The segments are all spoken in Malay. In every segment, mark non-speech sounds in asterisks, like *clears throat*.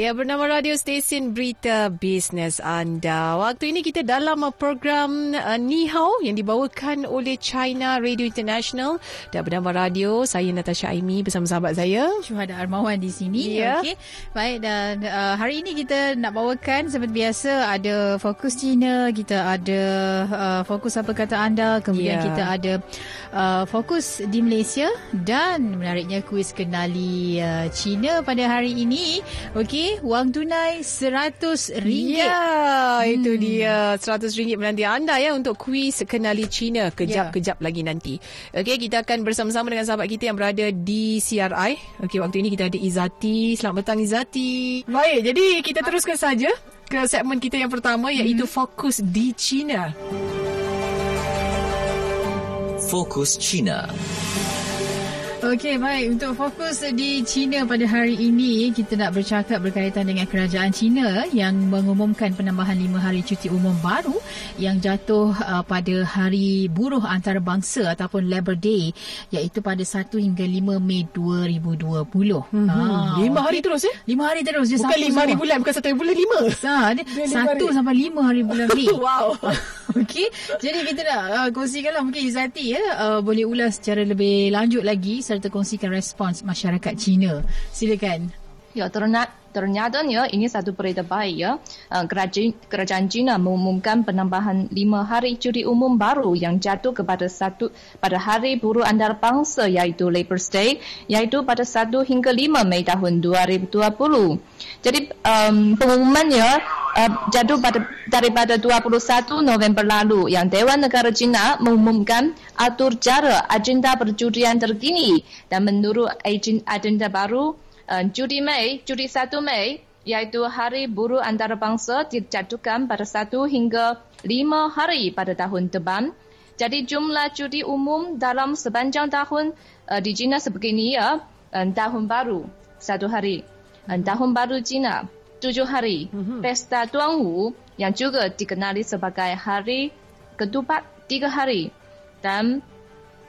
Ya, bernama radio stesen berita bisnes anda. Waktu ini kita dalam program uh, Ni Hao yang dibawakan oleh China Radio International dan bernama radio saya Natasha Aimi bersama sahabat saya Syuhada Armawan di sini. Ya. Okey. Baik dan uh, hari ini kita nak bawakan seperti biasa ada fokus China, kita ada uh, fokus apa kata anda, kemudian Ya. kita ada uh, fokus di Malaysia dan menariknya kuis kenali uh, China pada hari ini. Okey, wang tunai RM100. Ya, itu dia RM100 menanti anda ya untuk kuis kenali China kejap-kejap lagi nanti. Okey, kita akan bersama-sama dengan sahabat kita yang berada di CRI. Okey, waktu ini kita ada Izati. Selamat petang Izati. Baik, jadi kita teruskan saja ke segmen kita yang pertama iaitu fokus di China. Fokus China. Okey, baik. Untuk fokus di China pada hari ini, kita nak bercakap berkaitan dengan kerajaan China yang mengumumkan penambahan lima hari cuti umum baru yang jatuh uh, pada hari buruh antarabangsa ataupun Labor Day iaitu pada 1 hingga 5 Mei 2020. Hmm, Ah, lima okey. hari terus ya? Lima hari terus. Dia Bukan satu lima hari semua. bulan, bukan satu hari bulan lima. Ha, dia Dia lima satu hari. sampai lima hari bulan Mei. *laughs* wow. *laughs* Okey, jadi kita nak uh, kongsikanlah mungkin Izati ya uh, boleh ulas secara lebih lanjut lagi serta kongsikan respons masyarakat Cina. Silakan. Ya, ternyata, ternyatanya ini satu berita baik ya. Uh, Kerajaan, kerajaan China mengumumkan penambahan lima hari cuti umum baru yang jatuh kepada satu pada hari buruh antarabangsa iaitu Labor Day iaitu pada 1 hingga 5 Mei tahun 2020. Jadi um, pengumumannya uh, jatuh pada daripada 21 November lalu yang Dewan Negara China mengumumkan atur cara agenda perjudian terkini dan menurut agen- agenda baru uh, cuti Mei, cuti 1 Mei iaitu Hari Buruh Antarabangsa dijatuhkan pada 1 hingga 5 hari pada tahun depan. Jadi jumlah cuti umum dalam sepanjang tahun uh, di China sebegini ya, uh, tahun baru satu hari, uh, tahun baru China tujuh hari, pesta Tuan Wu yang juga dikenali sebagai Hari Ketupat tiga hari dan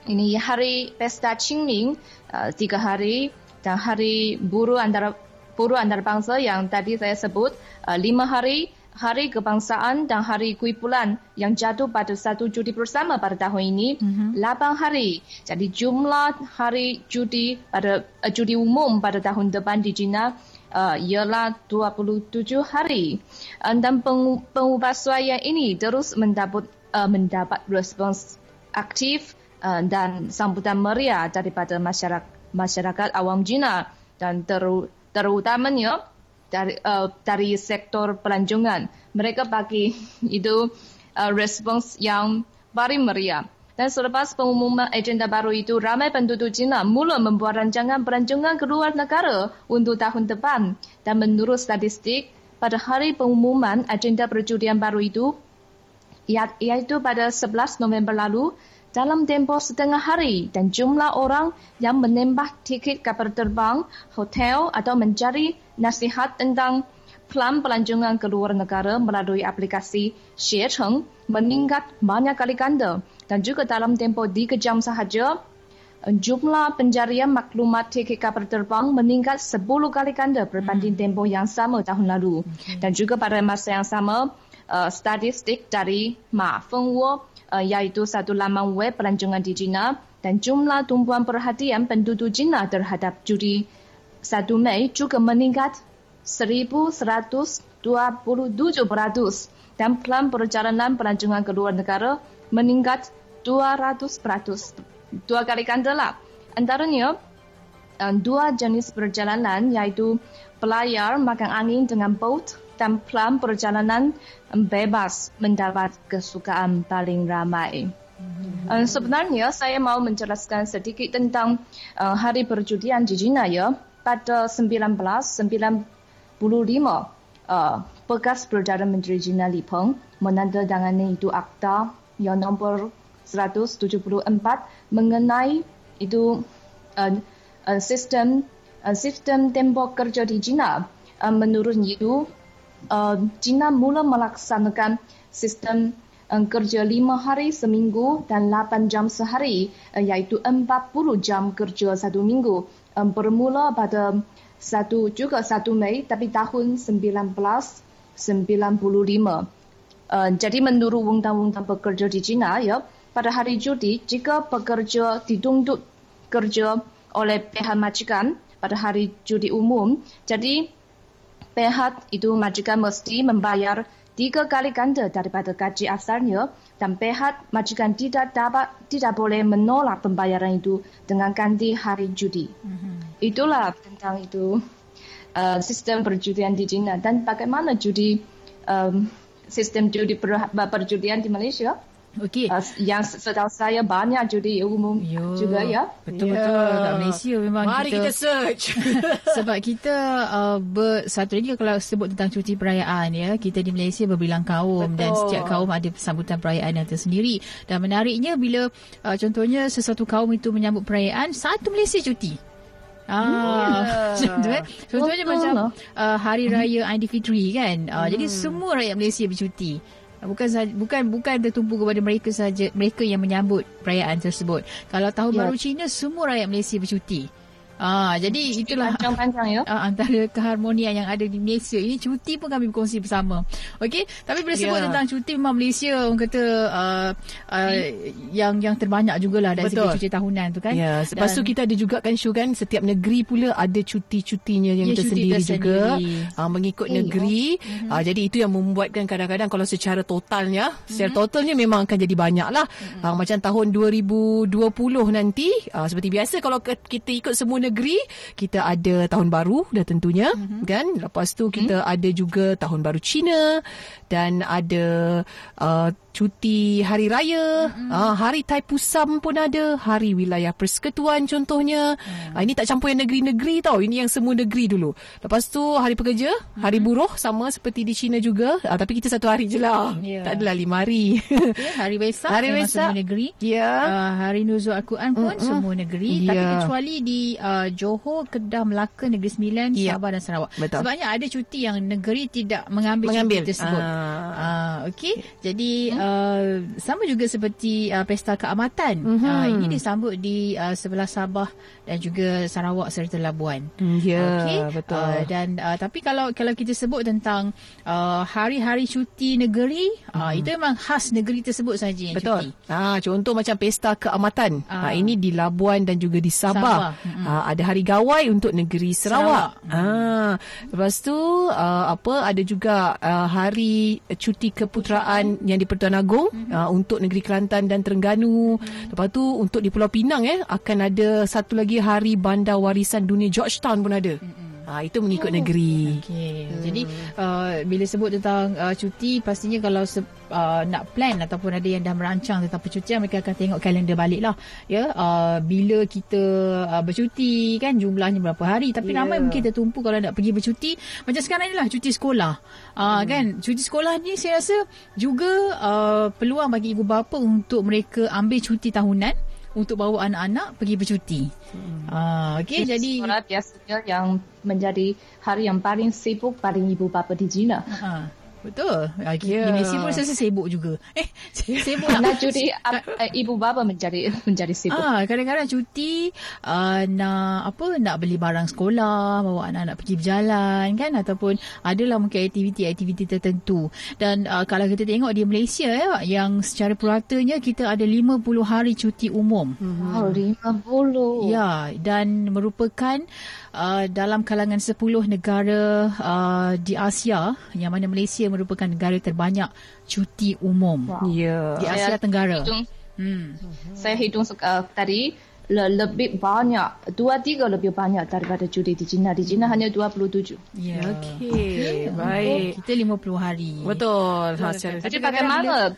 ini hari pesta Qingming uh, tiga hari dan hari buruh antara buruh antarabangsa yang tadi saya sebut uh, lima hari hari kebangsaan dan hari kui bulan yang jatuh pada satu cuti bersama pada tahun ini lapan hari. Jadi jumlah hari cuti pada uh, cuti umum pada tahun depan di China uh, ialah 27 hari. Uh, dan peng, pengubahsuaian ini terus mendapat uh, mendapat respons aktif uh, dan sambutan meriah daripada masyarakat masyarakat awam China dan teru, terutamanya dari uh, dari sektor pelancongan. Mereka bagi *laughs* itu uh, respons yang paling meriah. Dan selepas pengumuman agenda baru itu ramai penduduk China mula membuat rancangan pelancongan ke luar negara untuk tahun depan. Dan menurut statistik pada hari pengumuman agenda perjudian baru itu ia- iaitu pada 11 November lalu dalam tempoh setengah hari dan jumlah orang yang menembak tiket kapal terbang, hotel atau mencari nasihat tentang plan pelancongan ke luar negara melalui aplikasi Xiecheng meningkat banyak kali ganda dan juga dalam tempoh 3 jam sahaja jumlah pencarian maklumat tiket kapal terbang meningkat 10 kali ganda berbanding tempoh yang sama tahun lalu. Dan juga pada masa yang sama, uh, statistik dari Ma Fengwo uh, iaitu satu laman web pelancongan di China dan jumlah tumpuan perhatian penduduk China terhadap cuti 1 Mei juga meningkat 1127% dan plan perjalanan pelancongan ke luar negara meningkat 200%. Dua kali ganda lah. Antaranya, uh, dua jenis perjalanan iaitu pelayar makan angin dengan boat dan plan perjalanan bebas mendapat kesukaan paling ramai. Uh, sebenarnya saya mau menjelaskan sedikit tentang uh, hari perjudian di China ya. Pada 1995, uh, bekas Perdana Menteri China Li Peng menandatangani itu akta yang nombor 174 mengenai itu uh, uh, sistem uh, sistem tempoh kerja di China uh, menurut itu uh, China mula melaksanakan sistem uh, kerja lima hari seminggu dan 8 jam sehari uh, iaitu 40 jam kerja satu minggu um, bermula pada satu juga satu Mei tapi tahun 1995. Uh, jadi menurut undang-undang pekerja di China ya pada hari cuti jika pekerja dituntut kerja oleh pihak majikan pada hari cuti umum jadi pihak itu majikan mesti membayar tiga kali ganda daripada gaji asalnya dan pihak majikan tidak dapat tidak boleh menolak pembayaran itu dengan ganti hari cuti. Mm-hmm. Itulah tentang itu uh, sistem perjudian di China dan bagaimana judi um, sistem judi per, perjudian di Malaysia. Okey. Uh, yang setahu saya banyak judi umum Yo, juga ya. Betul-betul yeah. kat Malaysia memang Mari kita, kita search. *laughs* sebab kita uh, ber, satu lagi kalau sebut tentang cuti perayaan ya, kita di Malaysia berbilang kaum Betul. dan setiap kaum ada sambutan perayaan yang tersendiri. Dan menariknya bila uh, contohnya sesuatu kaum itu menyambut perayaan, satu Malaysia cuti. Ah, *laughs* yeah. contohnya macam uh, hari raya Aidilfitri kan. Uh, hmm. jadi semua rakyat Malaysia bercuti bukan saja, bukan bukan tertumpu kepada mereka saja mereka yang menyambut perayaan tersebut kalau tahun ya. baru Cina semua rakyat Malaysia bercuti Ah, jadi itulah panjang-panjang ya. Uh, antara keharmonian yang ada di Malaysia. Ini cuti pun kami berkongsi bersama. Okey, tapi bila sebut yeah. tentang cuti memang Malaysia orang kata uh, uh, yang yang terbanyak jugalah dari Betul. segi cuti tahunan tu kan. Ya, yeah. lepas tu kita ada juga kan show kan setiap negeri pula ada cuti-cutinya yang yeah, tersendiri, cuti juga uh, mengikut hey, negeri. Oh. Uh, jadi itu yang membuatkan kadang-kadang kalau secara totalnya, mm-hmm. secara totalnya memang akan jadi banyaklah. Mm-hmm. Uh, macam tahun 2020 nanti uh, seperti biasa kalau kita ikut semua negeri negeri kita ada tahun baru dah tentunya mm-hmm. kan lepas tu kita mm-hmm. ada juga tahun baru Cina dan ada uh, cuti hari raya mm-hmm. uh, hari Taipusam pun ada hari wilayah persekutuan contohnya mm. uh, ini tak campur yang negeri-negeri tau ini yang semua negeri dulu lepas tu hari pekerja mm-hmm. hari buruh sama seperti di China juga uh, tapi kita satu hari je lah yeah. tak adalah lima hari okay, hari Wesak hari Wesak semua negeri yeah. uh, hari Nuzul Al-Quran pun mm-hmm. semua negeri yeah. tapi kecuali di uh, Johor, Kedah, Melaka, Negeri Sembilan, yeah. Sabah dan Sarawak Betul. sebabnya ada cuti yang negeri tidak mengambil, mengambil. cuti tersebut uh. Uh, okay. jadi hmm uh, sama juga seperti uh, pesta keamatan. Mm-hmm. Uh, ini disambut di uh, sebelah Sabah dan juga Sarawak serta Labuan. Mm, ya, yeah, okay. betul. Uh, dan uh, tapi kalau kalau kita sebut tentang uh, hari-hari cuti negeri, mm. uh, itu memang khas negeri tersebut saja yang betul. cuti. Ah, contoh macam pesta keamatan. Uh. Uh, ini di Labuan dan juga di Sabah. Sabah. Mm-hmm. Uh, ada hari gawai untuk negeri Sarawak. Sarawak. Ah, lepas tu uh, apa ada juga uh, hari cuti keputeraan yang di Pertuan Agong mm-hmm. uh, untuk negeri Kelantan dan Terengganu. Mm-hmm. Lepas tu untuk di Pulau Pinang eh akan ada satu lagi hari bandar warisan dunia Georgetown pun ada. Mm-hmm. Ha, itu mengikut oh. negeri. Okay. Hmm. Jadi uh, bila sebut tentang uh, cuti pastinya kalau se- uh, nak plan ataupun ada yang dah merancang tentang percutian mereka akan tengok kalender balik lah. Ya, uh, bila kita uh, bercuti kan jumlahnya berapa hari tapi yeah. ramai mungkin tertumpu kalau nak pergi bercuti macam sekarang inilah cuti sekolah. Uh, hmm. kan cuti sekolah ni saya rasa juga uh, peluang bagi ibu bapa untuk mereka ambil cuti tahunan untuk bawa anak-anak pergi bercuti. Hmm. Uh, okay, jadi sekolah biasanya yang menjadi hari yang paling sibuk paling ibu bapa di China. Uh-huh. Betul. Yeah. Di Malaysia pun saya sibuk juga. Eh, *laughs* sibuk nak. nak cuti uh, ibu bapa menjadi *laughs* menjadi sibuk. Ah, kadang-kadang cuti uh, nak apa nak beli barang sekolah, bawa anak-anak pergi berjalan kan ataupun adalah mungkin aktiviti-aktiviti tertentu. Dan uh, kalau kita tengok di Malaysia ya yang secara puratanya kita ada 50 hari cuti umum. Oh, 50. Ya, dan merupakan uh, dalam kalangan 10 negara uh, di Asia yang mana Malaysia merupakan negara terbanyak cuti umum wow. yeah. di Asia saya Tenggara. Hitung, hmm. Saya hitung uh, tadi le- lebih banyak, dua tiga lebih banyak daripada cuti di China. Di China hanya 27. Ya. Yeah. Okey. Okay. Baik. Kita 50 hari. Betul. Betul. Jadi bagaimana?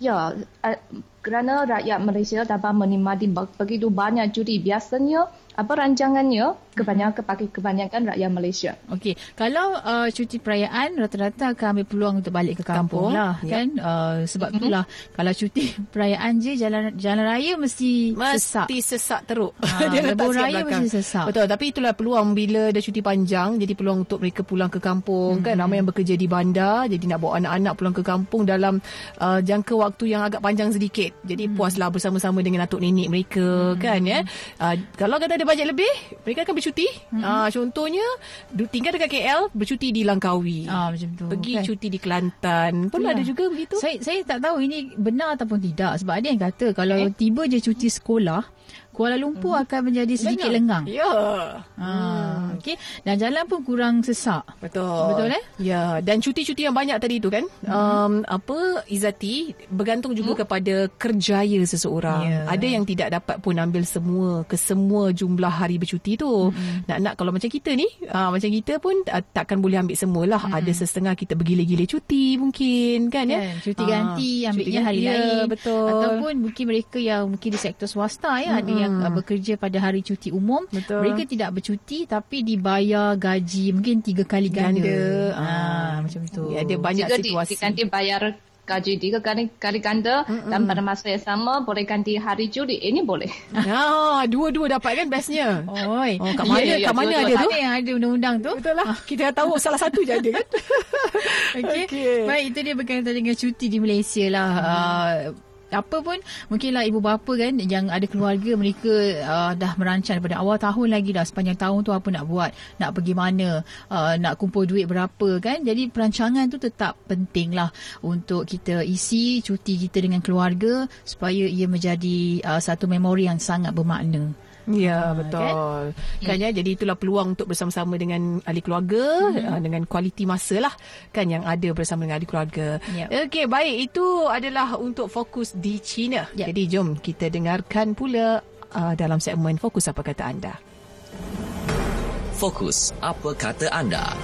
Ya, uh, kerana rakyat Malaysia dapat menikmati begitu banyak cuti biasanya apa rancangannya kebanyakan bagi kebanyakan rakyat Malaysia. Okey, kalau uh, cuti perayaan rata-rata akan ambil peluang untuk balik ke kampung, Kampung, lah ya. kan. Uh, sebab itulah kalau cuti *laughs* perayaan je jalan jalan raya mesti, sesak. Mesti sesak teruk. Ha, *laughs* Dia letak sikit raya belakang. mesti sesak. Betul, tapi itulah peluang bila ada cuti panjang, jadi peluang untuk mereka pulang ke kampung kan. Ramai yang bekerja di bandar, jadi nak bawa anak-anak pulang ke kampung dalam uh, jangka waktu yang agak panjang sedikit. Jadi puaslah bersama-sama dengan atuk nenek mereka kan ya. Uh, kalau kata ada bajet lebih, mereka akan bercuti. Uh, contohnya tinggal dekat KL, bercuti di Langkawi. Ah macam tu. Pergi kan? cuti di Kelantan. Pun Itulah. ada juga begitu. Saya saya tak tahu ini benar ataupun tidak sebab ada yang kata kalau Eh? tiba je cuti sekolah Kuala Lumpur akan menjadi sedikit lengang. Ya. Ha, okey. Dan jalan pun kurang sesak. Betul. Betul, eh? Ya, dan cuti-cuti yang banyak tadi tu kan, Mhm. um, apa Izati bergantung juga kepada kerjaya seseorang. Ya. Ada yang tidak dapat pun ambil semua ke semua jumlah hari bercuti tu. Mhm. Nak-nak kalau macam kita ni, uh, macam kita pun uh, takkan boleh ambil semualah. Ada setengah kita bergila-gila cuti mungkin kan ya. Mhm. Kan? Cuti Ah, ganti ambilnya cuti hari ganti, lain. Ya, betul. Ataupun mungkin mereka yang mungkin di sektor swasta ya ada yang uh, bekerja pada hari cuti umum. Betul. Mereka tidak bercuti tapi dibayar gaji mungkin tiga kali ganda. Ganda. Ha, Ah. macam tu. Ya, ada banyak Jika di, situasi. diganti bayar gaji tiga kali, kali ganda dan pada masa yang sama boleh ganti hari cuti, ini boleh. Ha, *laughs* dua-dua dapat kan bestnya. Oi. Oh, kat mana, ya, ya, kat mana dua-dua ada tu? Ada yang ada undang-undang tu. Betul lah. Kita dah tahu salah satu je ada kan. *laughs* Okey. Okey. Baik, itu dia berkaitan dengan cuti di Malaysia lah. Uh, apa pun mungkinlah ibu bapa kan yang ada keluarga mereka uh, dah merancang daripada awal tahun lagi dah sepanjang tahun tu apa nak buat nak pergi mana uh, nak kumpul duit berapa kan. Jadi perancangan tu tetap penting lah untuk kita isi cuti kita dengan keluarga supaya ia menjadi uh, satu memori yang sangat bermakna Ya, betul. Kan ya, jadi itulah peluang untuk bersama-sama dengan ahli keluarga uh, dengan kualiti masa lah kan yang ada bersama dengan ahli keluarga. Yep. Okey, baik itu adalah untuk fokus di China. Yep. Jadi jom kita dengarkan pula uh, dalam segmen fokus apa kata anda. Fokus apa kata anda?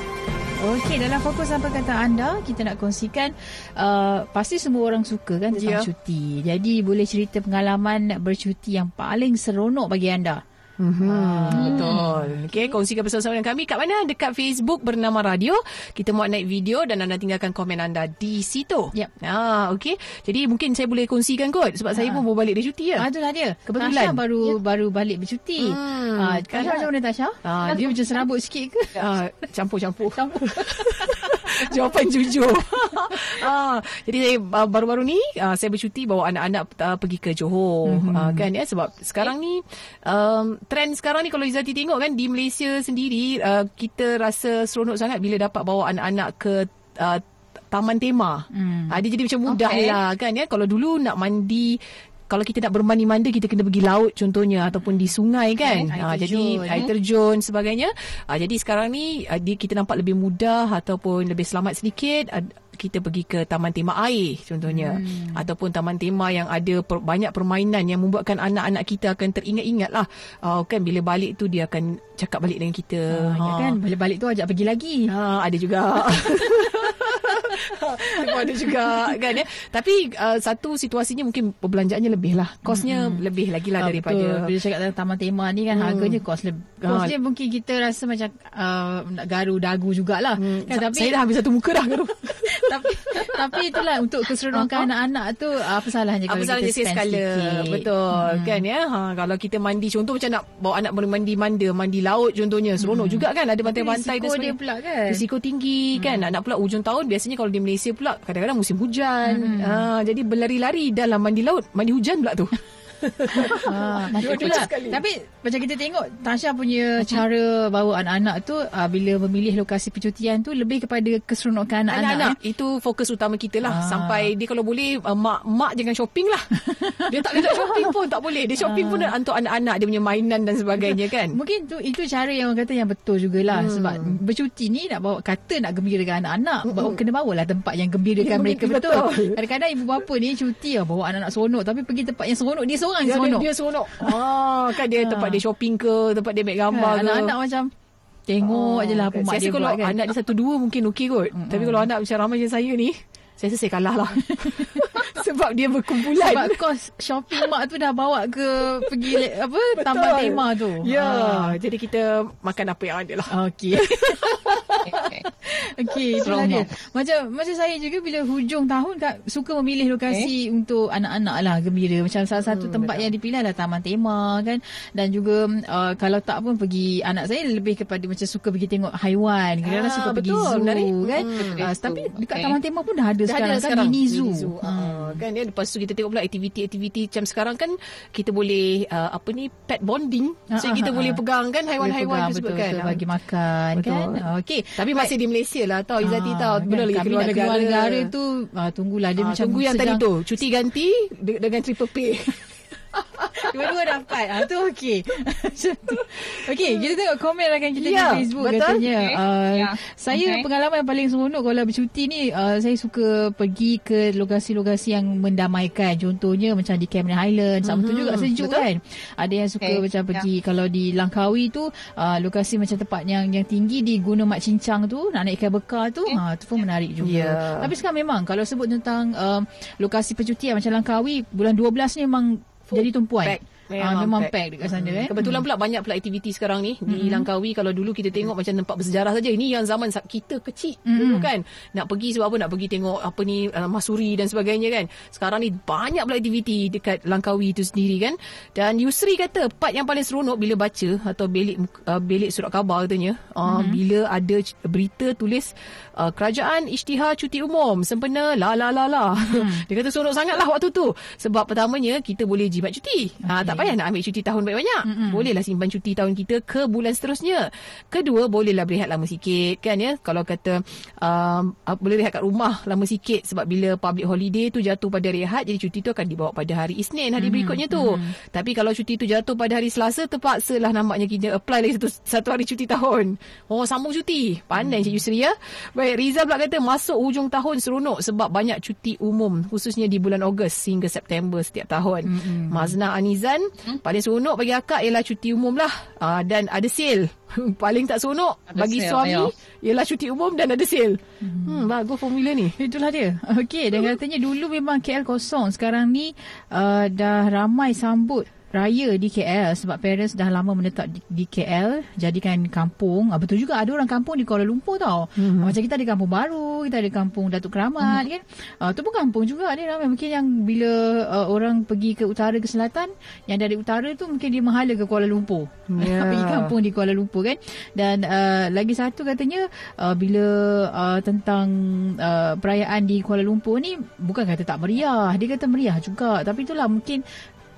Okey, dalam fokus apa kata anda, kita nak kongsikan uh, pasti semua orang suka kan tentang Ya. cuti. Jadi boleh cerita pengalaman bercuti yang paling seronok bagi anda. Hmm, betul. Okey, kongsikan bersama-sama dengan kami kat mana? Dekat Facebook bernama Radio. Kita muat naik video dan anda tinggalkan komen anda di situ. Yep. Ah, okey. Jadi mungkin saya boleh kongsikan kot sebab saya Ha. pun baru balik dari cuti ya. Adalah dia. Kebetulan. Tasha baru baru balik bercuti. Hmm, Ah, kan? Tasha macam mana Tasha? Ah, dia macam serabut sikit ke? Ah, campur-campur. Campur. *laughs* *laughs* Jawapan jujur. *laughs* ah, jadi saya uh, baru-baru ni uh, saya bercuti bawa anak-anak uh, pergi ke Johor mm-hmm. uh, kan ya sebab sekarang ni um, trend sekarang ni kalau Izati tengok kan di Malaysia sendiri uh, kita rasa seronok sangat bila dapat bawa anak-anak ke uh, taman tema. Hmm. Ah, dia jadi macam mudah Okay. lah kan ya kalau dulu nak mandi kalau kita nak bermandi-mandi kita kena pergi laut contohnya ataupun di sungai kan. Air Ah, terjun, jadi eh. air terjun sebagainya. Ah, jadi sekarang ni ah, dia, kita nampak lebih mudah ataupun lebih selamat sedikit kita pergi ke taman tema air contohnya hmm. ataupun taman tema yang ada per, banyak permainan yang membuatkan anak-anak kita akan teringat-ingat lah uh, kan bila balik tu dia akan cakap balik dengan kita Ah, ya kan? Balik-balik tu ajak pergi lagi. Ha, ada juga. *laughs* *laughs* Pun ada juga kan ya. Tapi uh, satu situasinya mungkin perbelanjaannya lebih lah. Kosnya mm-hmm. lebih lagi lah Ah, daripada betul. Bila cakap tentang taman tema ni kan Hmm. harganya kos lebih. Ah. Kos dia mungkin kita rasa macam uh, nak garu dagu jugalah. Hmm, Kan, tapi saya dah habis satu muka dah kan. *laughs* tapi tapi itulah untuk keseronokan anak-anak tu apa salahnya Apa kalau salahnya kita spend sikit. Betul hmm. kan ya ha, Kalau kita mandi Contoh macam nak Bawa anak boleh mandi manda Mandi laut contohnya Seronok juga kan Ada pantai-pantai risiko dia pula kan? Risiko tinggi kan Nak pula hujung tahun Biasanya kalau di Malaysia pula Kadang-kadang musim hujan. Ha, Jadi berlari-lari dalam mandi laut Mandi hujan pula tu *laughs* *laughs* Ha, itulah. sekali. Tapi macam kita tengok Tasha punya cara bawa anak-anak tu uh, bila memilih lokasi percutian tu lebih kepada keseronokan anak-anak. Anak-anak eh. itu fokus utama kita lah Ah. sampai dia kalau boleh uh, mak mak jangan shopping lah. *laughs* dia tak kena shopping pun tak boleh. Dia shopping pun untuk anak-anak dia punya mainan dan sebagainya kan. Mungkin tu itu cara yang orang kata yang betul jugalah hmm. sebab bercuti ni nak bawa kata nak gembirakan anak-anak hmm. bawa kena bawalah tempat yang gembirakan Ya, mereka betul. betul. Kadang-kadang ibu bapa ni cuti lah bawa anak-anak seronok tapi pergi tempat yang seronok dia seorang Dia, seronok. dia seronok. Ah, kan dia tempat dia shopping ke, tempat dia ambil gambar Kan, ke. anak-anak macam tengok je lah apa mak Saya dia kalau buat kan. anak dia satu dua mungkin okey kot. Tapi kalau anak macam ramai macam saya ni, saya rasa saya kalah lah. *laughs* Sebab dia berkumpulan. Sebab kos shopping mak tu dah bawa ke pergi apa taman tema tu. Ya, Ah. jadi kita makan apa yang ada lah. Okey. Okay. *laughs* Okey, itulah dia. Macam macam saya juga bila hujung tahun kak suka memilih lokasi untuk anak-anak lah gembira. Macam salah satu tempat yang dipilih adalah Taman Tema kan. Dan juga uh, kalau tak pun pergi anak saya lebih kepada macam suka pergi tengok haiwan. Kita Ah, suka pergi betul, zoo menarik. kan. Hmm. Uh, tapi dekat Okey. Taman Tema pun dah ada Dah sekarang ada kan sekarang mini zoo. Mini zoo. Uh, kan ya lepas tu kita tengok pula aktiviti-aktiviti macam sekarang kan kita boleh uh, apa ni pet bonding. Ah, so ah, kita ah, boleh ah. pegang kan haiwan-haiwan tersebut betul, kan. betul, bagi makan Betul. kan. Okey. Tapi masih di Malaysia lah tau Izzati Ah, tahu. kan, Belum lagi kami keluar negara. keluar negara tu uh, tunggulah dia Ah, macam tunggu yang tadi tu cuti ganti de- dengan triple pay. *laughs* Dua-dua dapat. Ah tu okey. *laughs* Tu. Okey, kita tengok komen rakan kita Ya, di Facebook betul. katanya. Okey. Uh, Ya, Saya okey. pengalaman yang paling seronok kalau bercuti ni uh, saya suka pergi ke lokasi-lokasi yang mendamaikan. Contohnya macam di Cameron Highlands. Mm-hmm. Betul juga sejuk betul. kan. Ada yang suka Okey, macam ya. pergi kalau di Langkawi tu uh, lokasi macam tempat yang yang tinggi di Gunung Mat Cincang tu nak naik ikan bekar tu ha tu pun menarik juga. Ya. Tapi sekarang memang kalau sebut tentang uh, lokasi percutian macam Langkawi bulan 12 ni memang jadi tumpuan. Pack. Ah, memang pack dekat sana eh. Kebetulan pula banyak pula aktiviti sekarang ni di Langkawi kalau dulu kita tengok macam tempat bersejarah saja. Ini yang zaman kita kecil dulu kan. Nak pergi sebab apa? Nak pergi tengok apa ni uh, Masuri dan sebagainya kan. Sekarang ni banyak pula aktiviti dekat Langkawi itu sendiri kan. Dan Yusri kata part yang paling seronok bila baca atau belik uh, belik surat khabar katanya uh, bila ada berita tulis uh, kerajaan isytihar cuti umum sempena la la la la. *laughs* Dia kata seronok sangatlah waktu tu. Sebab pertamanya kita boleh jimat cuti. Okay. tak payah nak ambil cuti tahun banyak-banyak. Mm-hmm. Bolehlah simpan cuti tahun kita ke bulan seterusnya. Kedua, bolehlah berehat lama sikit kan ya. Kalau kata um, boleh rehat kat rumah lama sikit sebab bila public holiday tu jatuh pada Ahad jadi cuti tu akan dibawa pada hari Isnin hari mm-hmm. berikutnya tu. Mm-hmm. Tapi kalau cuti tu jatuh pada hari Selasa terpaksalah nampaknya kita apply lagi satu satu hari cuti tahun. Oh, sambung cuti. Pandai mm-hmm. Cik Yusri ya. Baik, Rizal pula kata masuk hujung tahun seronok sebab banyak cuti umum khususnya di bulan Ogos hingga September setiap tahun. Mm-hmm. Mazna Anizan Hmm? Paling seronok bagi akak ialah cuti umum lah. Uh, dan ada sale. *laughs* Paling tak seronok Ada bagi sale, suami ayo. ialah cuti umum dan ada sale. Hmm, hmm bagus formula ni. Itulah dia. Okey, dan katanya dulu memang KL kosong. Sekarang ni uh, dah ramai sambut raya di KL sebab parents dah lama menetap di, di KL jadikan kampung. Ah, betul juga ada orang kampung di Kuala Lumpur tau. Mm-hmm. Macam kita ada kampung baru, kita ada kampung Datuk Keramat mm-hmm. kan. Uh, tu pun kampung juga dia ramai mungkin yang bila uh, orang pergi ke utara ke selatan, yang dari utara tu mungkin dia menghala ke Kuala Lumpur. Ya. *laughs* pergi kampung di Kuala Lumpur kan. Dan uh, lagi satu katanya uh, bila uh, tentang uh, perayaan di Kuala Lumpur ni bukan kata tak meriah. Dia kata meriah juga. Tapi itulah mungkin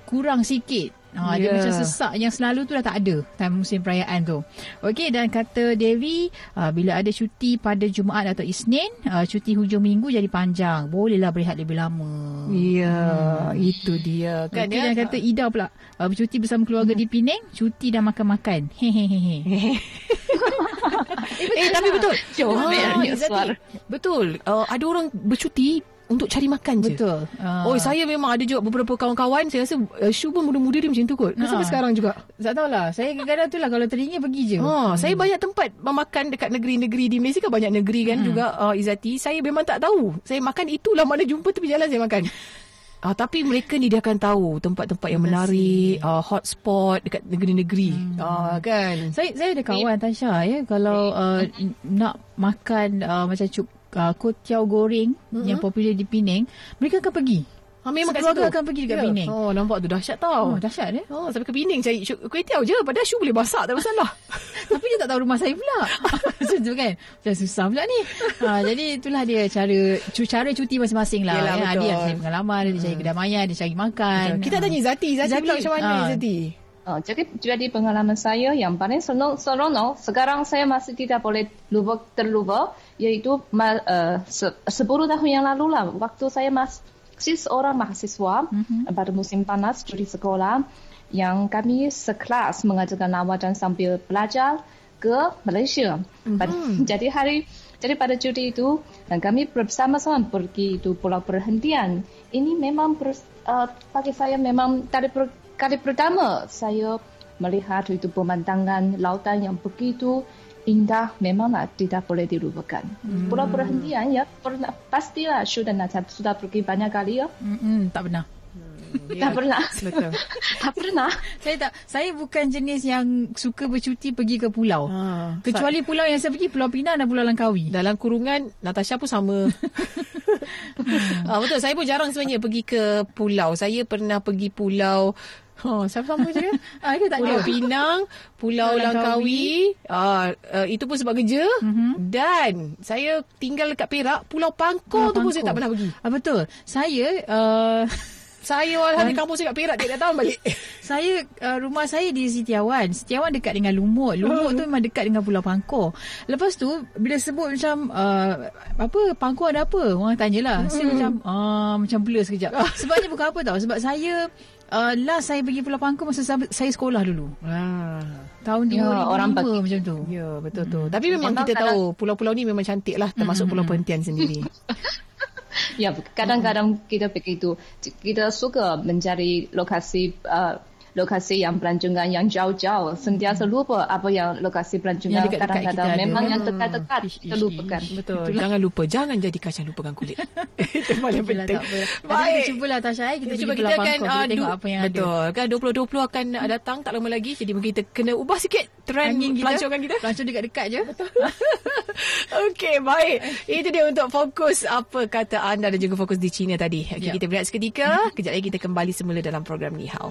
kurang sikit. Ha, yeah. Dia Ya. macam sesak yang selalu tu dah tak ada time musim perayaan tu. Okey dan kata Devi uh, bila ada cuti pada Jumaat atau Isnin, uh, cuti hujung minggu jadi panjang. Bolehlah berehat lebih lama. Ya, hmm. itu dia Kan okay, ya. dan kata Ida pula uh, bercuti bersama keluarga di Penang, cuti dan makan-makan. Hehehe. *laughs* eh tapi betul. Izzati, suara. Betul. Uh, ada orang bercuti untuk cari makan je. Betul. Uh, Oh, saya memang ada juga beberapa kawan-kawan. Saya rasa uh, Shu pun muda-muda dia macam tu kot. Ha. sampai sekarang juga. tak tahulah. Saya kadang-kadang tu lah kalau teringin pergi je. Ha, saya banyak tempat makan dekat negeri-negeri di Malaysia kan banyak negeri kan hmm. juga uh, Izati. Saya memang tak tahu. Saya makan itulah mana jumpa tepi jalan saya makan. Ah, tapi mereka ni dia akan tahu tempat-tempat yang menarik, uh, hotspot dekat negeri-negeri. Hmm. Ah, kan. Saya saya ada kawan Tasha ya kalau uh, nak makan uh, macam cuk uh, kotiau goreng mm-hmm. yang popular di Penang, mereka akan pergi. Ha, memang kat situ. akan pergi dekat Ya. Penang. Oh, nampak tu dahsyat tau. Oh, dahsyat dia. Oh, sampai ke Penang cari syuk- kuih tiaw je. Padahal Shu boleh masak, tak masalah. *laughs* Tapi dia tak tahu rumah saya pula. *laughs* Macam tu kan. Macam susah pula ni. Ha, jadi itulah dia cara cara cuti masing-masing lah. Yelah, ya. Dia betul. yang cari pengalaman, dia cari kedamaian, dia cari makan. Kita tanya Izati. Izati, Izzati, pula macam mana ah. Izati? Uh, jadi, jadi pengalaman saya yang paling seronok, seronok sekarang saya masih tidak boleh lupa terlupa iaitu ma, uh, se, 10 tahun yang lalu lah waktu saya masih seorang mahasiswa mm-hmm. pada musim panas di sekolah yang kami sekelas mengajarkan lawatan sambil belajar ke Malaysia. Mm-hmm. jadi hari jadi pada cuti itu dan kami bersama-sama pergi itu pulau perhentian. Ini memang ber, uh, bagi saya memang dari per, kali pertama saya melihat itu pemandangan lautan yang begitu indah memanglah tidak boleh dilupakan. Hmm. Pulau perhentian ya pernah pastilah sudah sudah pergi banyak kali ya. Hmm, tak pernah. Hmm, tak pernah. Betul. *laughs* tak pernah. Saya tak saya bukan jenis yang suka bercuti pergi ke pulau. Ha, Kecuali pulau yang saya pergi Pulau Pinang dan Pulau Langkawi. Dalam kurungan Natasha pun sama. *laughs* ah, betul. Saya pun jarang sebenarnya pergi ke pulau. Saya pernah pergi pulau Ha, sama-sama je. *laughs* ah, tak Pulau ada. Pinang, Pulau Langkawi. Ah, uh, itu pun sebab kerja. Mm-hmm. Dan saya tinggal dekat Perak, Pulau Pangkor tu pun saya tak pernah pergi. Ah, betul. Saya... Uh, *laughs* saya walau di kampung saya kat Perak tiap tahun balik. *laughs* saya uh, rumah saya di Sitiawan. Sitiawan dekat dengan Lumut. Lumut tu memang dekat dengan Pulau Pangkor. Lepas tu bila sebut macam uh, apa Pangkor ada apa? Orang tanyalah. Saya macam uh, macam blur sekejap. Sebabnya bukan apa tau. Sebab saya uh, last saya pergi Pulau Pangkor masa saya sekolah dulu. Ah. Tahun ya, 2005 orang bagi. macam tu. Ya, betul tu. Hmm. Tapi memang, memang kita tahu pulau-pulau ni memang cantik lah termasuk hmm. Pulau Perhentian sendiri. *laughs* ya, kadang-kadang kita begitu. Kita suka mencari lokasi uh, lokasi yang pelancongan yang jauh-jauh sentiasa lupa apa yang lokasi pelancongan kadang-kadang memang ada. yang dekat-dekat kita lupakan. Betul. Itulah. Jangan lupa. Jangan jadi kaca lupakan kulit. *laughs* Itu paling penting. Baik. Kita cubalah Tasha. Eh. Kita, cuba kita akan uh, tengok apa yang betul. ada. Betul. Kan 2020 akan datang tak lama lagi. Jadi mungkin kita kena ubah sikit trend Angin pelancongan kita. Pelancong dekat-dekat je. Betul. *laughs* Okey, baik. Itu dia untuk fokus apa kata anda dan juga fokus di China tadi. Okay, yep. kita berehat seketika. Kejap lagi kita kembali semula dalam program Ni Hao.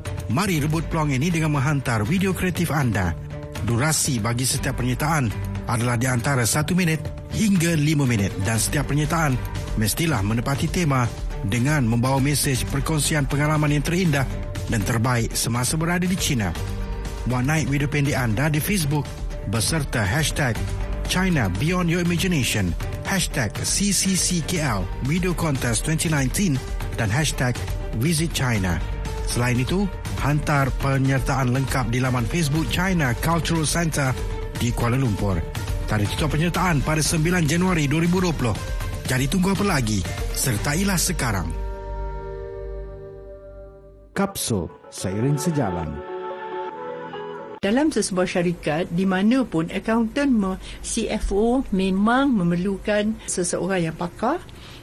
Mari rebut peluang ini dengan menghantar video kreatif anda. Durasi bagi setiap penyertaan adalah di antara 1 minit hingga 5 minit dan setiap penyertaan mestilah menepati tema dengan membawa mesej perkongsian pengalaman yang terindah dan terbaik semasa berada di China. Buat naik video pendek anda di Facebook beserta hashtag China Beyond Your Imagination, hashtag CCCKL Video Contest 2019 dan hashtag Visit China. Selain itu, hantar penyertaan lengkap di laman Facebook China Cultural Center di Kuala Lumpur. Tarikh tutup penyertaan pada 9 Januari 2020. Jadi tunggu apa lagi? Sertailah sekarang. Kapsul Seiring Sejalan dalam sesebuah syarikat di mana pun accountant CFO memang memerlukan seseorang yang pakar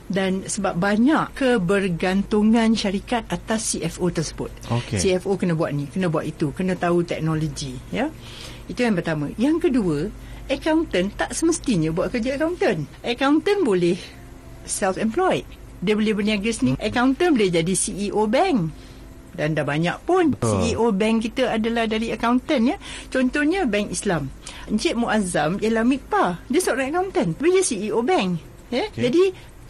dan sebab banyak kebergantungan syarikat atas CFO tersebut. Okay. CFO kena buat ni, kena buat itu, kena tahu teknologi, ya. Itu yang pertama. Yang kedua, accountant tak semestinya buat kerja accountant. Accountant boleh self-employed. Dia boleh berniaga sendiri. Accountant boleh jadi CEO bank. Dan dah banyak pun oh. CEO bank kita adalah dari accountant ya. Contohnya bank Islam. Encik Muazzam ialah mikpa. Dia seorang accountant. Tapi dia CEO bank. Ya? Okay. Jadi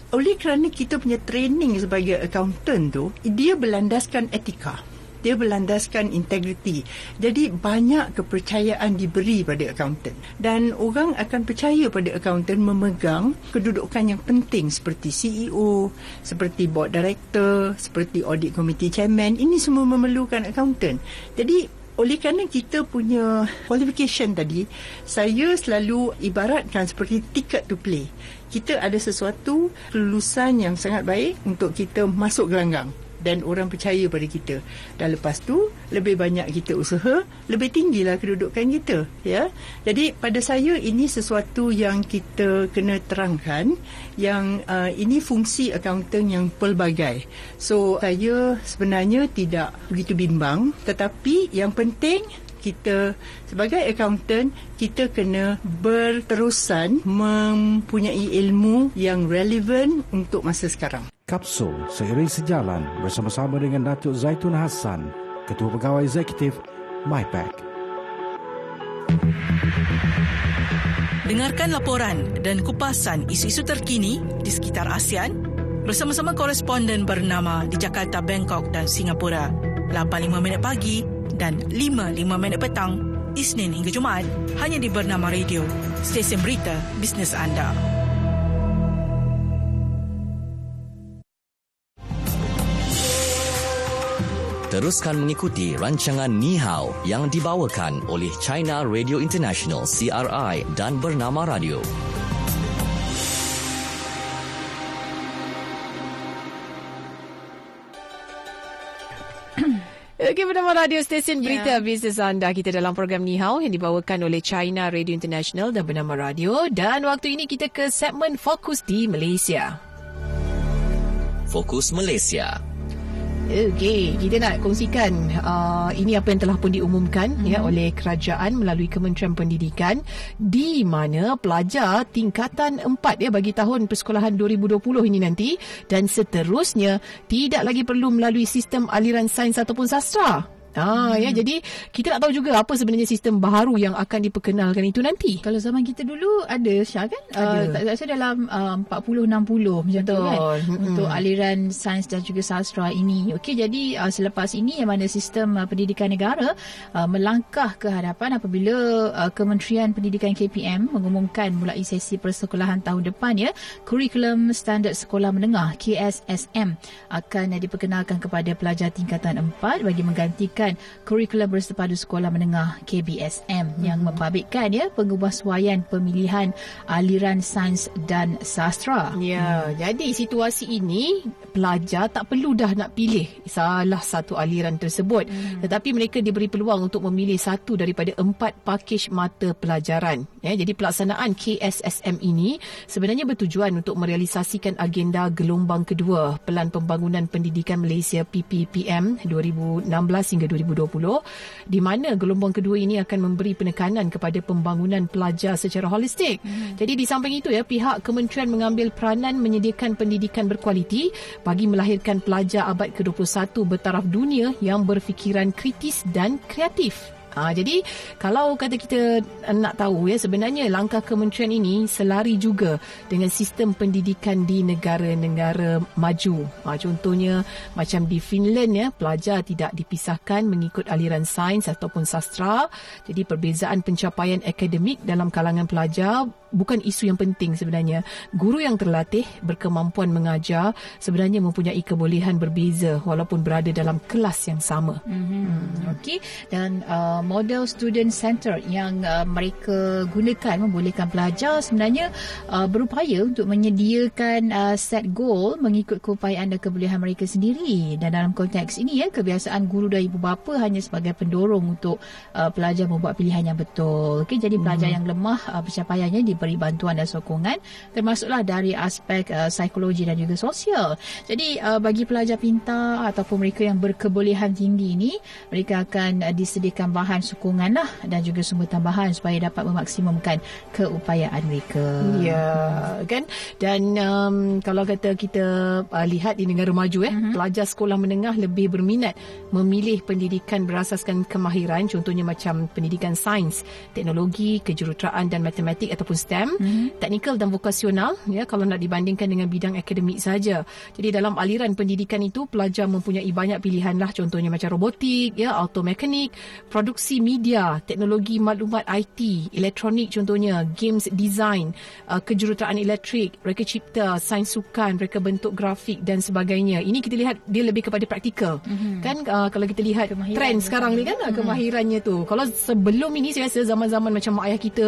oleh kerana kita punya training sebagai accountant tu dia berlandaskan etika. Dia berlandaskan integriti. Jadi banyak kepercayaan diberi pada accountant. Dan orang akan percaya pada accountant memegang kedudukan yang penting seperti CEO seperti board director seperti audit committee chairman. Ini semua memerlukan accountant. Jadi oleh kerana kita punya qualification tadi saya selalu ibaratkan seperti ticket to play. Kita ada sesuatu kelulusan yang sangat baik untuk kita masuk gelanggang dan orang percaya pada kita. Dan lepas tu lebih banyak kita usaha, lebih tinggilah kedudukan kita, ya. Jadi pada saya ini sesuatu yang kita kena terangkan yang uh, ini fungsi accountant yang pelbagai. So saya sebenarnya tidak begitu bimbang, tetapi yang penting kita sebagai accountant kita kena berterusan mempunyai ilmu yang relevan untuk masa sekarang. Kapsul seiring sejalan bersama-sama dengan Datuk Zaitun Hassan, Ketua Pegawai Eksekutif MyPack. Dengarkan laporan dan kupasan isu-isu terkini di sekitar ASEAN bersama-sama koresponden bernama di Jakarta, Bangkok dan Singapura. 8.5 minit pagi dan 5.05 minit petang, Isnin hingga Jumaat, hanya di Bernama Radio, stesen berita bisnes anda. Teruskan mengikuti rancangan Ni Hao yang dibawakan oleh China Radio International CRI dan Bernama Radio. *clears throat* Okey, bernama radio stesen berita yeah. bisnes anda. Kita dalam program Ni Hao yang dibawakan oleh China Radio International dan bernama radio. Dan waktu ini kita ke segmen Fokus di Malaysia. Fokus Malaysia. Okey, kita nak kongsikan uh, ini apa yang telah pun diumumkan mm-hmm. ya oleh kerajaan melalui Kementerian Pendidikan di mana pelajar tingkatan 4 ya bagi tahun persekolahan 2020 ini nanti dan seterusnya tidak lagi perlu melalui sistem aliran sains ataupun sastra. Ah hmm. ya jadi kita nak tahu juga apa sebenarnya sistem baharu yang akan diperkenalkan itu nanti. Kalau zaman kita dulu ada Syah kan? Ada. Uh, tak rasa dalam uh, 40 60 macam tu kan hmm. untuk aliran sains dan juga sastra ini. Okey jadi uh, selepas ini yang mana sistem uh, pendidikan negara uh, melangkah ke hadapan apabila uh, Kementerian Pendidikan KPM mengumumkan mulai sesi persekolahan tahun depan ya kurikulum standard sekolah menengah KSSM akan uh, diperkenalkan kepada pelajar tingkatan 4 bagi menggantikan merupakan kurikulum bersepadu sekolah menengah KBSM yang hmm. membabitkan ya pengubahsuaian pemilihan aliran sains dan sastra. Ya, hmm. jadi situasi ini pelajar tak perlu dah nak pilih salah satu aliran tersebut hmm. tetapi mereka diberi peluang untuk memilih satu daripada empat pakej mata pelajaran. Ya, jadi pelaksanaan KSSM ini sebenarnya bertujuan untuk merealisasikan agenda gelombang kedua Pelan Pembangunan Pendidikan Malaysia PPPM 2016 hingga 2020 di mana gelombang kedua ini akan memberi penekanan kepada pembangunan pelajar secara holistik. Hmm. Jadi di samping itu ya pihak kementerian mengambil peranan menyediakan pendidikan berkualiti bagi melahirkan pelajar abad ke-21 bertaraf dunia yang berfikiran kritis dan kreatif. Ha, jadi kalau kata kita nak tahu ya sebenarnya langkah kementerian ini selari juga dengan sistem pendidikan di negara-negara maju. Ha, contohnya macam di Finland ya pelajar tidak dipisahkan mengikut aliran sains ataupun sastra. Jadi perbezaan pencapaian akademik dalam kalangan pelajar bukan isu yang penting sebenarnya. Guru yang terlatih berkemampuan mengajar sebenarnya mempunyai kebolehan berbeza walaupun berada dalam kelas yang sama. Mm-hmm. Hmm. Okey dan uh, model student center yang uh, mereka gunakan membolehkan pelajar sebenarnya uh, berupaya untuk menyediakan uh, set goal mengikut keupayaan dan kebolehan mereka sendiri dan dalam konteks ini ya kebiasaan guru dan ibu bapa hanya sebagai pendorong untuk uh, pelajar membuat pilihan yang betul. Okey jadi pelajar mm-hmm. yang lemah uh, pencapaiannya diberi bantuan dan sokongan termasuklah dari aspek uh, psikologi dan juga sosial. Jadi uh, bagi pelajar pintar ataupun mereka yang berkebolehan tinggi ini mereka akan uh, disediakan bahan sokongan lah dan juga sumber tambahan supaya dapat memaksimumkan keupayaan mereka. Ya, kan? Dan um, kalau kata kita uh, lihat di negara maju eh, uh-huh. pelajar sekolah menengah lebih berminat memilih pendidikan berasaskan kemahiran contohnya macam pendidikan sains, teknologi, kejuruteraan dan matematik ataupun STEM, uh-huh. teknikal dan vokasional ya kalau nak dibandingkan dengan bidang akademik saja. Jadi dalam aliran pendidikan itu pelajar mempunyai banyak pilihan lah contohnya macam robotik, ya, automekanik, produksi produksi media, teknologi maklumat IT, elektronik contohnya, games design, uh, kejuruteraan elektrik, reka cipta, sains sukan, reka bentuk grafik dan sebagainya. Ini kita lihat dia lebih kepada praktikal. Mm-hmm. Kan uh, kalau kita lihat trend sekarang ni kan mm-hmm. kemahirannya tu. Kalau sebelum ini saya rasa zaman-zaman macam mak ayah kita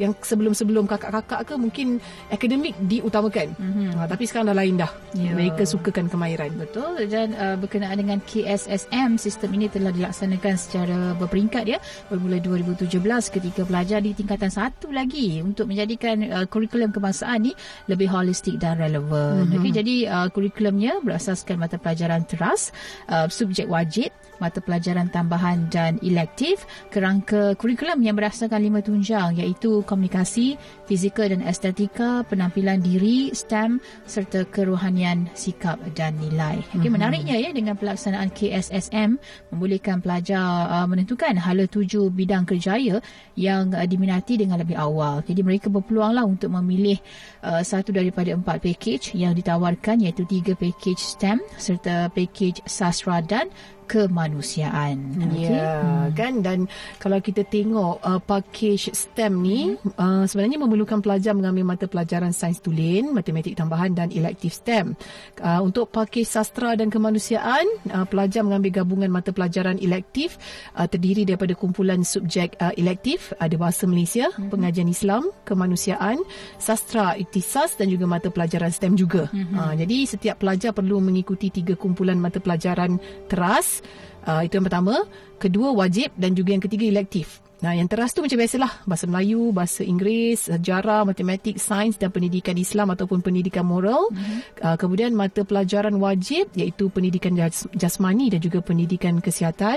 yang sebelum-sebelum kakak-kakak ke mungkin akademik diutamakan. Mm-hmm. Uh, tapi sekarang dah lain dah. Yeah. Mereka sukakan kemahiran. Betul dan uh, berkenaan dengan KSSM sistem ini telah dilaksanakan secara berperingkat ya bermula 2017 ketika pelajar di tingkatan satu lagi untuk menjadikan uh, kurikulum kebangsaan ni lebih holistik dan relevan. Mm-hmm. Okay, jadi uh, kurikulumnya berasaskan mata pelajaran teras, uh, subjek wajib, mata pelajaran tambahan dan elektif kerangka kurikulum yang berasaskan lima tunjang iaitu komunikasi, fizikal dan estetika, penampilan diri, STEM serta kerohanian, sikap dan nilai. Okay, mm-hmm. menariknya ya dengan pelaksanaan KSSM membolehkan pelajar uh, menentukan hala tuju bidang kerjaya yang uh, diminati dengan lebih awal. Jadi mereka berpeluanglah untuk memilih uh, satu daripada empat package yang ditawarkan iaitu tiga package STEM serta package sastra dan kemanusiaan. Ya, hmm. kan dan kalau kita tengok uh, package STEM ni hmm. uh, sebenarnya memerlukan pelajar mengambil mata pelajaran sains tulen, matematik tambahan dan elektif STEM. Uh, untuk package sastra dan kemanusiaan, uh, pelajar mengambil gabungan mata pelajaran elektif uh, terdiri daripada kumpulan subjek uh, elektif, ada bahasa Malaysia, hmm. pengajian Islam, kemanusiaan, sastra, iktisas dan juga mata pelajaran STEM juga. Hmm. Uh, jadi setiap pelajar perlu mengikuti tiga kumpulan mata pelajaran teras Uh, itu yang pertama. Kedua wajib dan juga yang ketiga elektif. Nah, yang teras tu macam biasalah, bahasa Melayu, bahasa Inggeris, sejarah, matematik, sains dan pendidikan Islam ataupun pendidikan moral. Mm-hmm. Uh, kemudian mata pelajaran wajib iaitu pendidikan jasmani dan juga pendidikan kesihatan.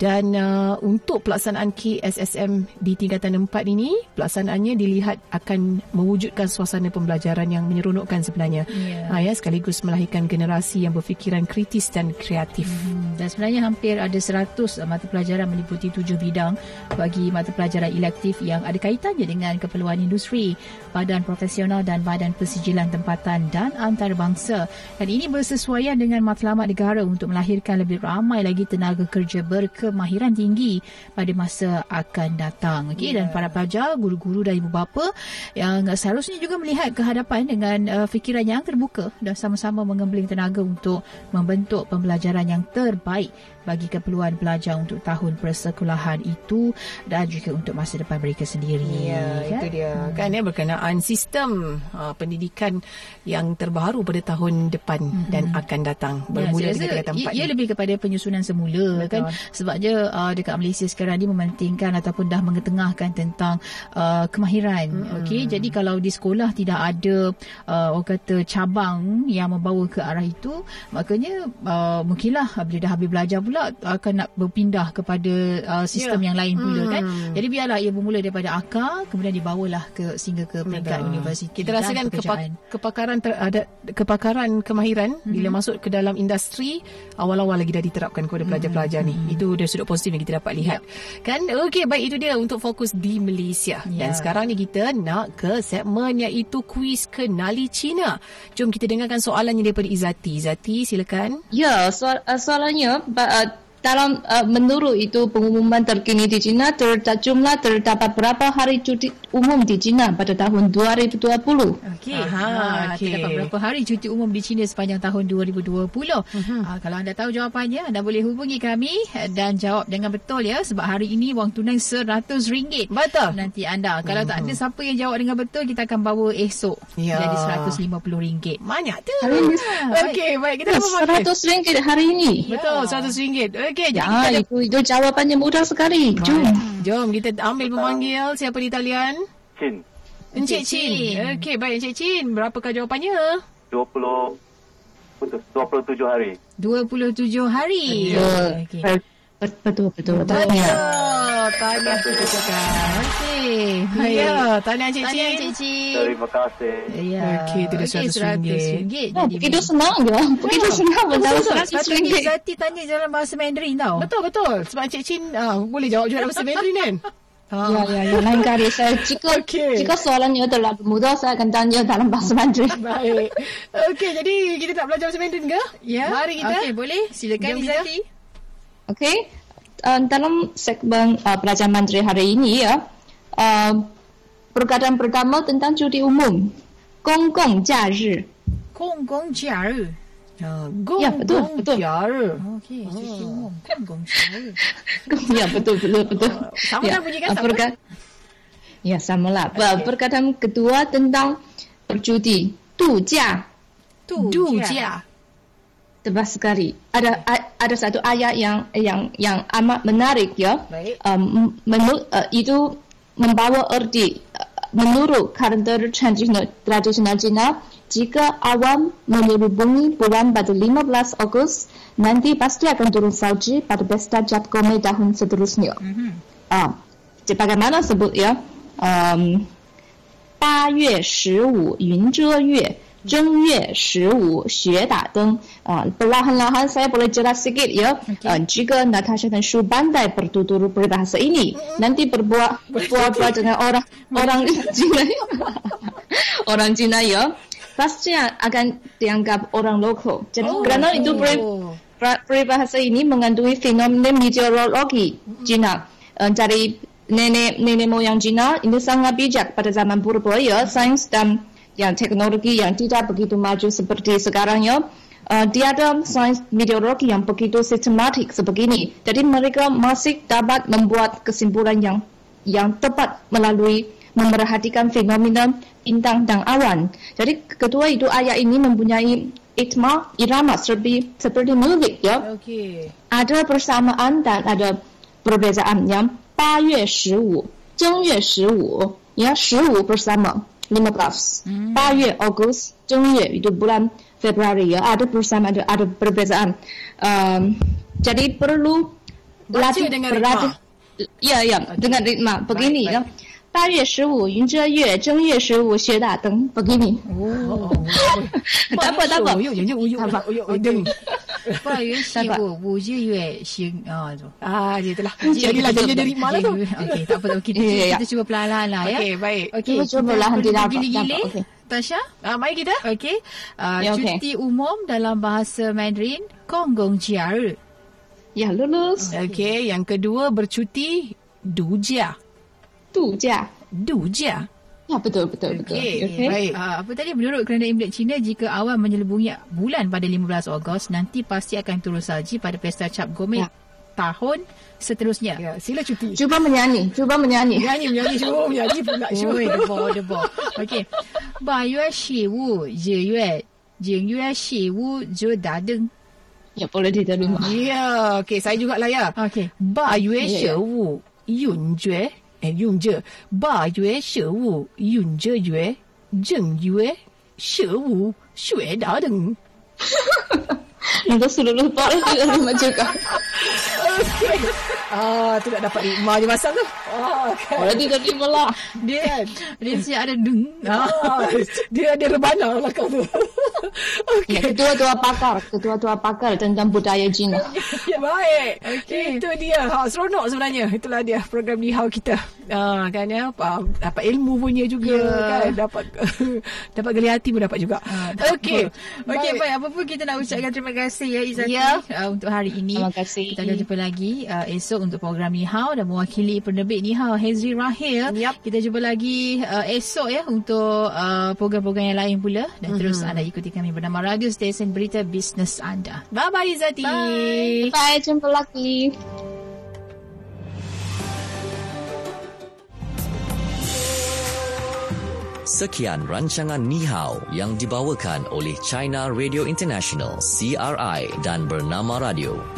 Dan uh, untuk pelaksanaan KSSM di tingkatan 4 ini, pelaksanaannya dilihat akan mewujudkan suasana pembelajaran yang menyeronokkan sebenarnya. Yeah. Uh, ya, sekaligus melahirkan generasi yang berfikiran kritis dan kreatif. Mm-hmm. Dan sebenarnya hampir ada 100 mata pelajaran meliputi 7 bidang bagi bagi mata pelajaran elektif yang ada kaitannya dengan keperluan industri, badan profesional dan badan persijilan tempatan dan antarabangsa. Dan ini bersesuaian dengan matlamat negara untuk melahirkan lebih ramai lagi tenaga kerja berkemahiran tinggi pada masa akan datang. Okay? Yeah. Dan para pelajar, guru-guru dan ibu bapa yang seharusnya juga melihat kehadapan dengan uh, fikiran yang terbuka dan sama-sama mengembeling tenaga untuk membentuk pembelajaran yang terbaik bagi keperluan pelajar untuk tahun persekolahan itu dan juga untuk masa depan mereka sendiri. Ya, kan? itu dia. Hmm. Kan ya berkenaan sistem uh, pendidikan yang terbaru pada tahun depan hmm. dan akan datang ya, bermula ya, dengan tingkatan 4. Ia lebih kepada penyusunan semula Betul. kan sebabnya uh, dekat Malaysia sekarang ni mementingkan ataupun dah mengetengahkan tentang uh, kemahiran. Hmm. Okey, jadi kalau di sekolah tidak ada uh, orang kata cabang yang membawa ke arah itu, makanya uh, mungkinlah bila dah habis belajar pula akan nak berpindah kepada uh, sistem yeah. yang lain pula kan. hmm. kan. Jadi biarlah ia bermula daripada akar kemudian dibawalah ke sehingga ke peringkat Betul. universiti. Kita rasakan kepak- kepakaran ter- ada kepakaran kemahiran hmm. bila masuk ke dalam industri awal-awal lagi dah diterapkan kepada pelajar-pelajar hmm. ni. Itu dari sudut positif yang kita dapat lihat. Yeah. Kan? Okey, baik itu dia untuk fokus di Malaysia. Yeah. Dan sekarang ni kita nak ke segmen iaitu kuis kenali Cina. Jom kita dengarkan soalannya daripada Izati. Izati, silakan. Ya, soal, uh, soalannya uh, dalam uh, menurut itu pengumuman terkini di China terdapat jumlah terdapat berapa hari cuti umum di China pada tahun 2020. Okey. Ha, okay. terdapat berapa hari cuti umum di China sepanjang tahun 2020. Uh-huh. Uh, kalau anda tahu jawapannya anda boleh hubungi kami dan jawab dengan betul ya sebab hari ini wang tunai RM100. Betul. Nanti anda kalau uh-huh. tak ada siapa yang jawab dengan betul kita akan bawa esok ya. jadi RM150. Banyak tu. Okey, baik kita RM100 hari ini. Betul, RM100. Okey, ya, jadi kita itu, itu jawapannya mudah sekali. Jom. Jom kita ambil memanggil siapa di talian? Chin. Encik Chin. Chin. Okey, baik Encik Chin. Berapakah jawapannya? 20 27 hari. 27 hari. Ya. Okey. Betul, betul, betul. Tanya. Tanya tu cakap. Okey. Ya, tanya Encik Chin. Tanya Chin. Terima kasih. Ya. Okey, itu dah RM100. Oh, begitu senang je. Begitu oh, senang menjawab RM100. Zati tanya dalam bahasa Mandarin tau. Betul, betul. Sebab Encik Chin uh, boleh jawab juga dalam bahasa Mandarin kan? Oh. *laughs* Ya, ya, ya. Lain kali saya jika, okay. jika soalannya terlalu mudah, saya akan tanya dalam bahasa Mandarin. *laughs* Baik. Okey, jadi kita tak belajar bahasa Mandarin ke? Ya. Mari kita. Okey, boleh. Silakan, Izati. Okey. Uh, dalam segmen uh, pelajaran Mandarin hari ini, ya, uh, perkataan pertama tentang cuti umum. Gong Gong Jia Ri. Gong Gong Jia Ri. Gong ya, betul, gong betul. Okey, cuti umum. Gong Gong Jia Ri. ya, betul, betul, betul. Sama ya, kan bunyi kan? Sama kan? Ya, sama lah. Okay. Perkataan kedua tentang bercuti. Tu Jia. Tu Jia. Tepat sekali. Ada ada satu ayat yang yang yang amat menarik ya. Baik. Um, menu, uh, itu membawa erti uh, menurut kalender tradisional, tradisional Cina jika awam menyelubungi bulan pada 15 Ogos, nanti pasti akan turun salji pada pesta Jap Gome tahun seterusnya. Mm-hmm. Uh, bagaimana sebut ya? Um, 八月十五云遮月， 正月十五雪打灯. Uh, perlahan-lahan saya boleh jelas sikit ya. Okay. Uh, jika Natasha dan Shu pandai bertutur berbahasa ini, nanti berbuat berbuat dengan orang *laughs* orang Cina, *laughs* orang Cina ya pasti akan dianggap orang lokal. Jadi oh, kerana oh. itu boleh peribahasa ini mengandungi fenomena meteorologi Cina. Uh, dari nenek nenek moyang Cina ini sangat bijak pada zaman purba ya sains dan yang teknologi yang tidak begitu maju seperti sekarang ya. Uh, dia ada sains meteorologi yang begitu sistematik sebegini. Jadi mereka masih dapat membuat kesimpulan yang yang tepat melalui memerhatikan fenomena bintang dan awan. Jadi kedua itu ayat ini mempunyai itma irama seperti seperti muzik ya. Okey. Ada persamaan dan ada perbezaan yang 八月十五、正月十五，ya 十五 bersama 15. 八月 August, 正月 itu bulan Februari ya. Ada persamaan ada, ada perbezaan. Um, jadi perlu Baca latih dengan berlatih. Ya ya dengan ritma begini Baik, ya. 八月十五云遮月，正月十五学大灯。begini. Oh. tak apa tak apa. Yo yo yo yo. Apa? Yo yo. 八 *laughs* apa Yu Sibu tak, Bu Ji Yu ah tu. Ah dia itulah. Jadi lah jadi dari mana tu. Okey tak apa kita kita cuba perlahan-lahan lah ya. Okey baik. Okey kita cuba lah nanti dah. Okey. Tasha, ah, mari kita. Okey. Uh, yeah, okay. Cuti umum dalam bahasa Mandarin, Kong Gong Jiaru. Ya, lulus. Okey, okay. yang kedua bercuti, Dujia. Dujia. Dujia. Ya, betul, betul, okay. betul. Okay. Baik. Uh, apa tadi, menurut kerana Imlek Cina, jika awal menyelubungi bulan pada 15 Ogos, nanti pasti akan turun salji pada Pesta Cap Gomek ya. tahun seterusnya. Ya, sila cuti. Cuba menyanyi. Cuba menyanyi. Menyanyi, menyanyi. Cuba menyanyi pula. Oi, The ball, the ball. Ba yue shi wu je yue. Jing yue shi wu je da deng. Ya, boleh dia dah rumah. Ya, okay. Saya juga lah ya. Okay. Ba yue ya, ya. shi wu yun jue and yun je ba yue she wu yun je yue jeng yue she wu shue da deng Nampak sulit lupa lah Tidak ada rumah juga Okay Ah oh, Tidak dapat rumah je masa tu Oh Okay Dia tadi malah Dia Dia siap ada dung Dia ada rebana Belakang tu *laughs* *laughs* Ya, Okey. ketua-tua pakar, ketua-tua pakar tentang budaya Cina. Baik. Okay. Itu dia. Ha, seronok sebenarnya. Itulah dia program Ni Hao kita. Ah, kan ya. Ah, dapat ilmu punya juga Ya. kan. Dapat *laughs* dapat geli hati pun dapat juga. Okey. Okey, baik. Apa pun kita nak ucapkan terima kasih ya Izzati Ya. uh, untuk hari ini. Terima kasih. Kita akan jumpa lagi uh, esok untuk program Ni Hao dan mewakili penerbit Ni Hao Hezri Rahil. Yap. Kita jumpa lagi uh, esok ya untuk uh, program-program yang lain pula dan Mhm. terus anda ikuti kami bernama Radio Stesen Berita Bisnes Anda. Bye-bye Izzati. Bye. Bye, jumpa lagi. Sekian rancangan Ni Hao yang dibawakan oleh China Radio International CRI dan Bernama Radio.